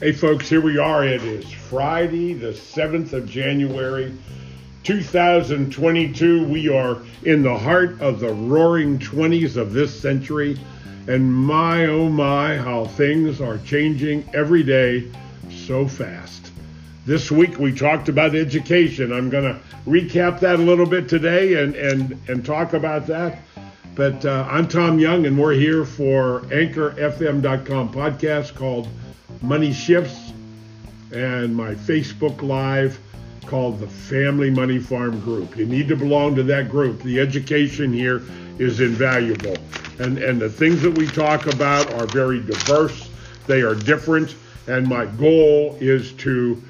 Hey, folks, here we are. It is Friday, the 7th of January, 2022. We are in the heart of the roaring 20s of this century. And my, oh my, how things are changing every day so fast. This week we talked about education. I'm going to recap that a little bit today and, and, and talk about that. But uh, I'm Tom Young, and we're here for AnchorFM.com podcast called Money Shifts and my Facebook Live called the Family Money Farm Group. You need to belong to that group. The education here is invaluable. And, and the things that we talk about are very diverse, they are different. And my goal is to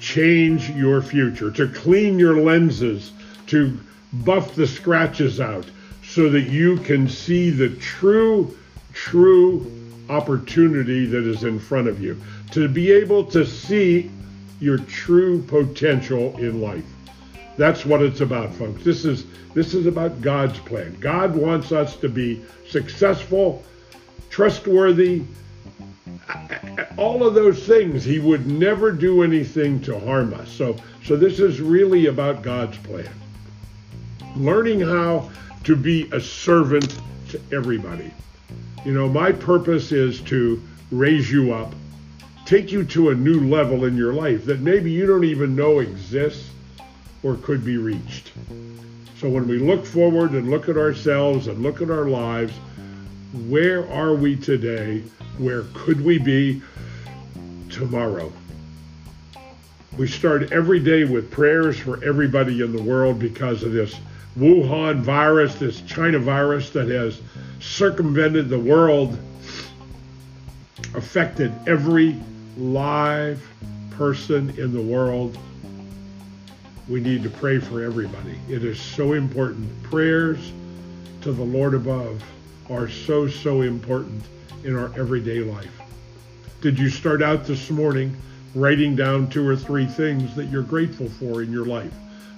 change your future, to clean your lenses, to buff the scratches out so that you can see the true, true opportunity that is in front of you, to be able to see your true potential in life. That's what it's about, folks. This is this is about God's plan. God wants us to be successful, trustworthy, all of those things. He would never do anything to harm us. So so this is really about God's plan. Learning how to be a servant to everybody. You know, my purpose is to raise you up, take you to a new level in your life that maybe you don't even know exists or could be reached. So when we look forward and look at ourselves and look at our lives, where are we today? Where could we be tomorrow? We start every day with prayers for everybody in the world because of this Wuhan virus, this China virus that has circumvented the world, affected every live person in the world. We need to pray for everybody. It is so important. Prayers to the Lord above are so, so important in our everyday life. Did you start out this morning writing down two or three things that you're grateful for in your life?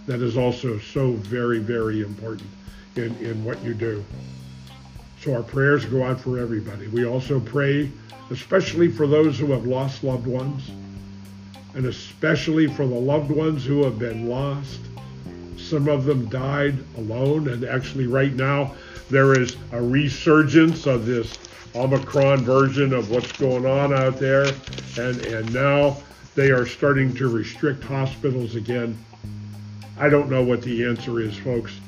That is also so very, very important in, in what you do. So our prayers go out for everybody. We also pray especially for those who have lost loved ones and especially for the loved ones who have been lost. Some of them died alone and actually right now there is a resurgence of this Omicron version of what's going on out there and and now they are starting to restrict hospitals again. I don't know what the answer is, folks,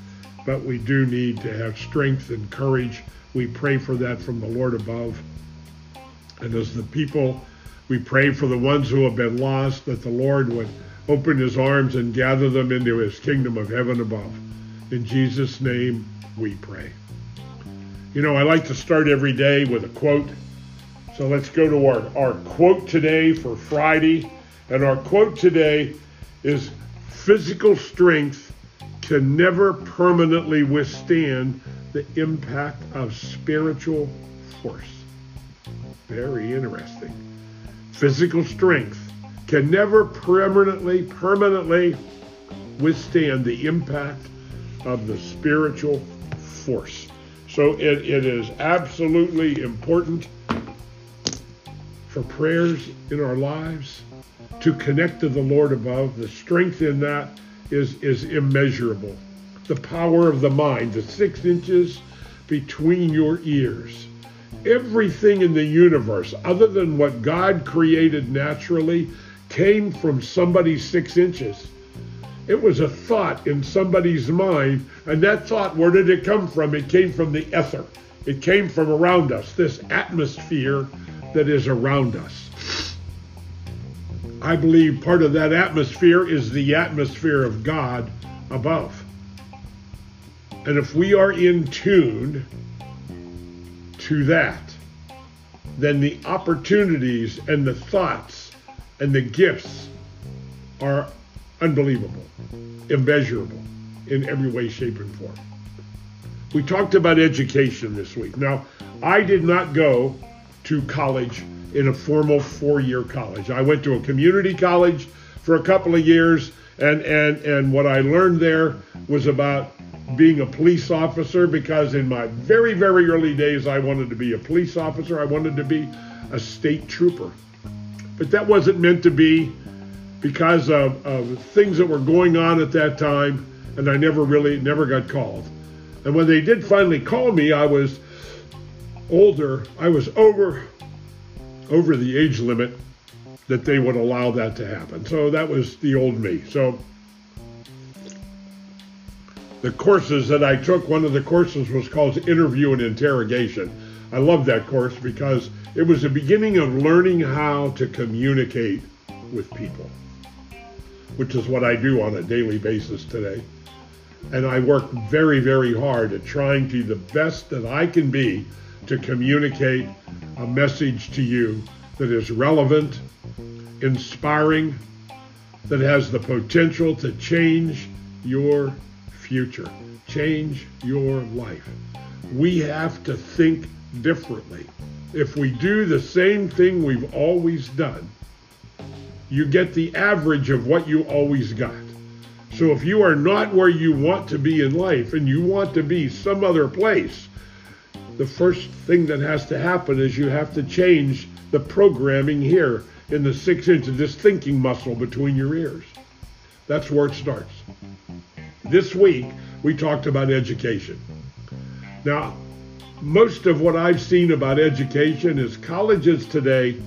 but we do need to have strength and courage we pray for that from the Lord above. And as the people, we pray for the ones who have been lost, that the Lord would open his arms and gather them into his kingdom of heaven above. In Jesus' name we pray. You know, I like to start every day with a quote. So let's go to our, our quote today for Friday. And our quote today is physical strength can never permanently withstand the impact of spiritual force. Very interesting. Physical strength can never permanently, permanently withstand the impact of the spiritual force. So it, it is absolutely important for prayers in our lives to connect to the Lord above. The strength in that is, is immeasurable the power of the mind, the six inches between your ears. Everything in the universe, other than what God created naturally, came from somebody's six inches. It was a thought in somebody's mind, and that thought, where did it come from? It came from the ether. It came from around us, this atmosphere that is around us. I believe part of that atmosphere is the atmosphere of God above. And if we are in tune to that, then the opportunities and the thoughts and the gifts are unbelievable, immeasurable in every way, shape, and form. We talked about education this week. Now, I did not go to college in a formal four year college. I went to a community college for a couple of years, and, and, and what I learned there was about being a police officer because in my very, very early days, I wanted to be a police officer. I wanted to be a state trooper. but that wasn't meant to be because of, of things that were going on at that time, and I never really never got called. And when they did finally call me, I was older. I was over over the age limit that they would allow that to happen. So that was the old me. So the courses that I took, one of the courses was called Interview and Interrogation. I loved that course because it was the beginning of learning how to communicate with people, which is what I do on a daily basis today. And I work very, very hard at trying to be the best that I can be to communicate a message to you that is relevant, inspiring, that has the potential to change your future, change your life. We have to think differently. If we do the same thing we've always done, you get the average of what you always got. So if you are not where you want to be in life and you want to be some other place, the first thing that has to happen is you have to change the programming here in the six inch of this thinking muscle between your ears. That's where it starts. This week, we talked about education. Now, most of what I've seen about education is colleges today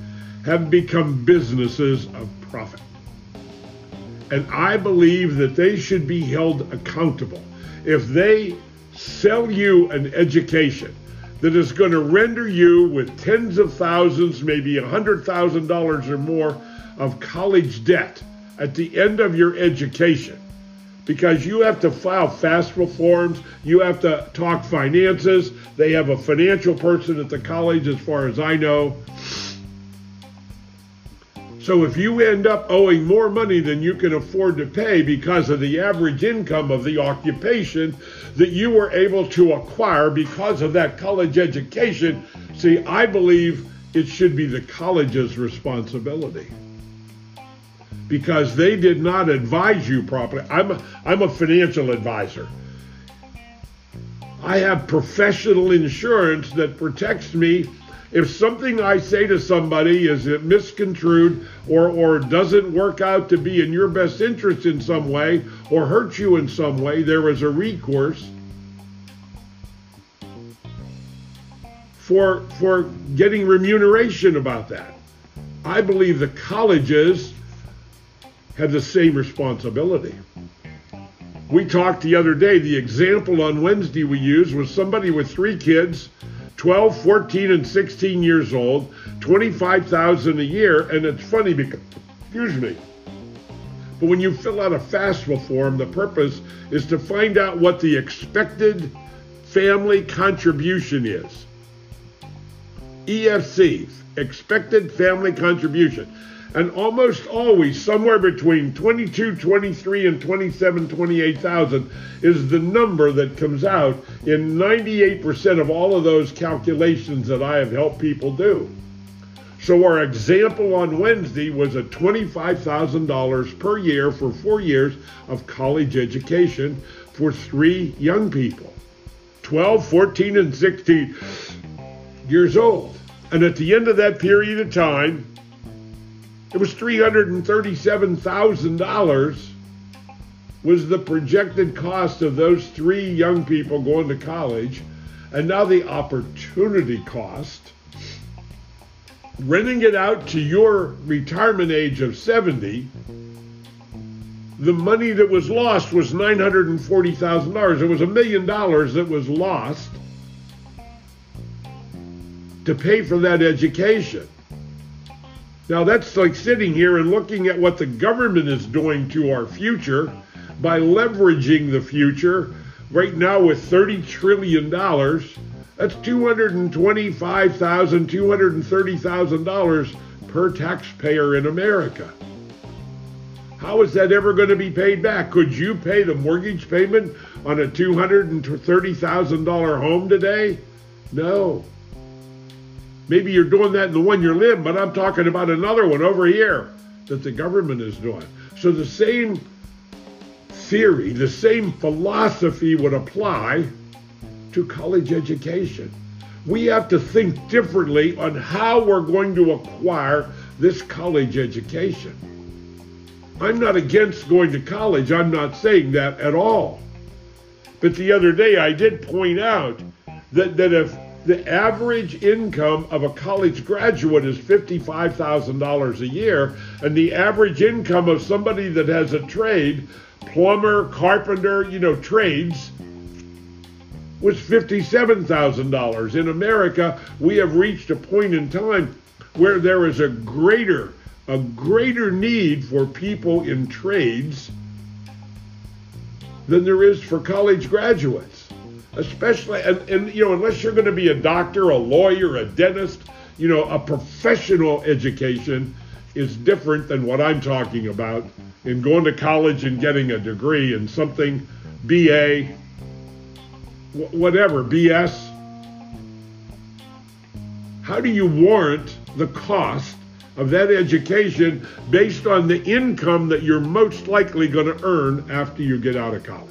have become businesses of profit. And I believe that they should be held accountable. If they sell you an education that is going to render you with tens of thousands, maybe a hundred thousand dollars or more of college debt at the end of your education, because you have to file FAFSA forms, you have to talk finances. They have a financial person at the college, as far as I know. So if you end up owing more money than you can afford to pay because of the average income of the occupation that you were able to acquire because of that college education, see, I believe it should be the college's responsibility because they did not advise you properly. I'm a, I'm a financial advisor. I have professional insurance that protects me if something I say to somebody is misconstrued or, or doesn't work out to be in your best interest in some way or hurt you in some way, there is a recourse for, for getting remuneration about that. I believe the colleges have the same responsibility. We talked the other day, the example on Wednesday we used was somebody with three kids, 12, 14, and 16 years old, 25,000 a year, and it's funny because, excuse me, but when you fill out a FAFSA form, the purpose is to find out what the expected family contribution is. EFCs, expected family contribution and almost always somewhere between 22, 23, and 27, 28,000 is the number that comes out in 98% of all of those calculations that I have helped people do. So our example on Wednesday was a $25,000 per year for four years of college education for three young people, 12, 14, and 16 years old. And at the end of that period of time, it was $337,000 was the projected cost of those three young people going to college. And now the opportunity cost, renting it out to your retirement age of 70, the money that was lost was $940,000. It was a million dollars that was lost to pay for that education. Now, that's like sitting here and looking at what the government is doing to our future by leveraging the future. Right now, with $30 trillion, that's $225,000, $230,000 per taxpayer in America. How is that ever going to be paid back? Could you pay the mortgage payment on a $230,000 home today? No. Maybe you're doing that in the one you're in, but I'm talking about another one over here that the government is doing. So the same theory, the same philosophy would apply to college education. We have to think differently on how we're going to acquire this college education. I'm not against going to college. I'm not saying that at all. But the other day I did point out that, that if the average income of a college graduate is $55,000 a year, and the average income of somebody that has a trade, plumber, carpenter, you know, trades, was $57,000. In America, we have reached a point in time where there is a greater a greater need for people in trades than there is for college graduates. Especially, and, and you know, unless you're going to be a doctor, a lawyer, a dentist, you know, a professional education is different than what I'm talking about in going to college and getting a degree in something BA, whatever, BS. How do you warrant the cost of that education based on the income that you're most likely going to earn after you get out of college.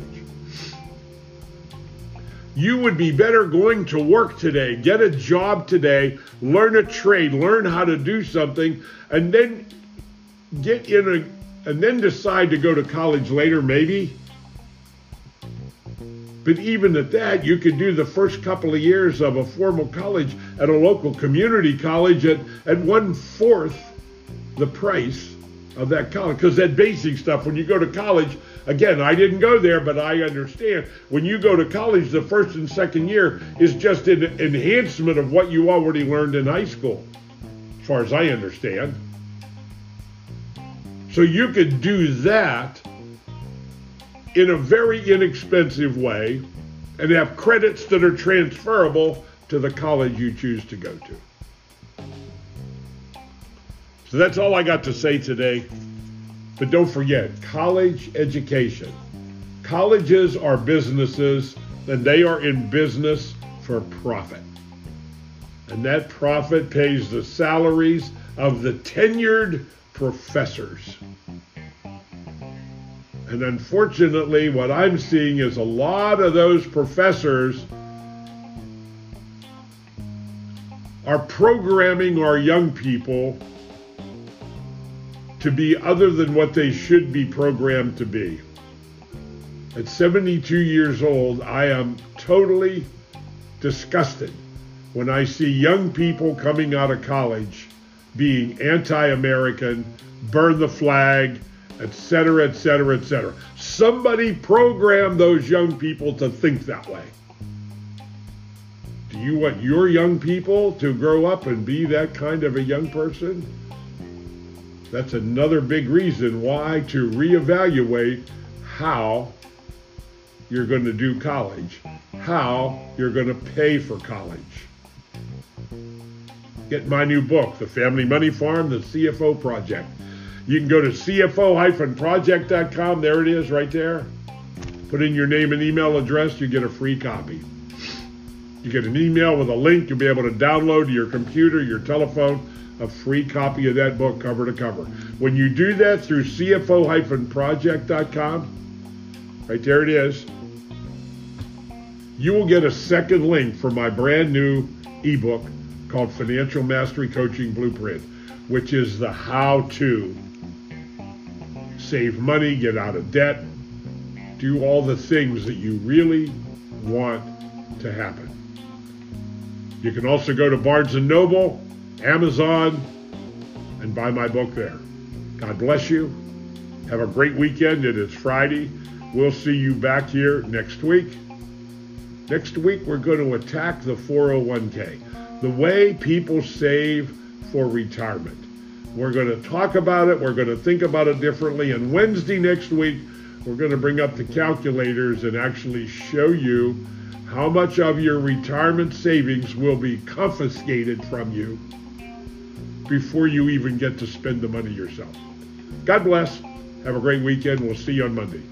You would be better going to work today, get a job today, learn a trade, learn how to do something, and then get in a, and then decide to go to college later, maybe. But even at that, you could do the first couple of years of a formal college at a local community college at, at one fourth the price of that college. Because that basic stuff, when you go to college, again, I didn't go there, but I understand. When you go to college, the first and second year is just an enhancement of what you already learned in high school, as far as I understand. So you could do that in a very inexpensive way and have credits that are transferable to the college you choose to go to. So that's all I got to say today. But don't forget, college education. Colleges are businesses, and they are in business for profit. And that profit pays the salaries of the tenured professors. And unfortunately, what I'm seeing is a lot of those professors are programming our young people to be other than what they should be programmed to be. At 72 years old, I am totally disgusted when I see young people coming out of college being anti American, burn the flag, etc., etc., etc. Somebody program those young people to think that way. Do you want your young people to grow up and be that kind of a young person? That's another big reason why to reevaluate how you're going to do college, how you're going to pay for college. Get my new book, The Family Money Farm, The CFO Project. You can go to cfo-project.com. There it is right there. Put in your name and email address. You get a free copy. You get an email with a link. You'll be able to download to your computer, your telephone, a free copy of that book cover to cover. When you do that through cfo-project.com, right there it is, you will get a second link for my brand new ebook called Financial Mastery Coaching Blueprint, which is the how to save money, get out of debt, do all the things that you really want to happen. You can also go to Barnes & Noble, Amazon, and buy my book there. God bless you. Have a great weekend. It is Friday. We'll see you back here next week. Next week, we're going to attack the 401k, the way people save for retirement. We're going to talk about it. We're going to think about it differently. And Wednesday next week, we're going to bring up the calculators and actually show you how much of your retirement savings will be confiscated from you before you even get to spend the money yourself. God bless. Have a great weekend. We'll see you on Monday.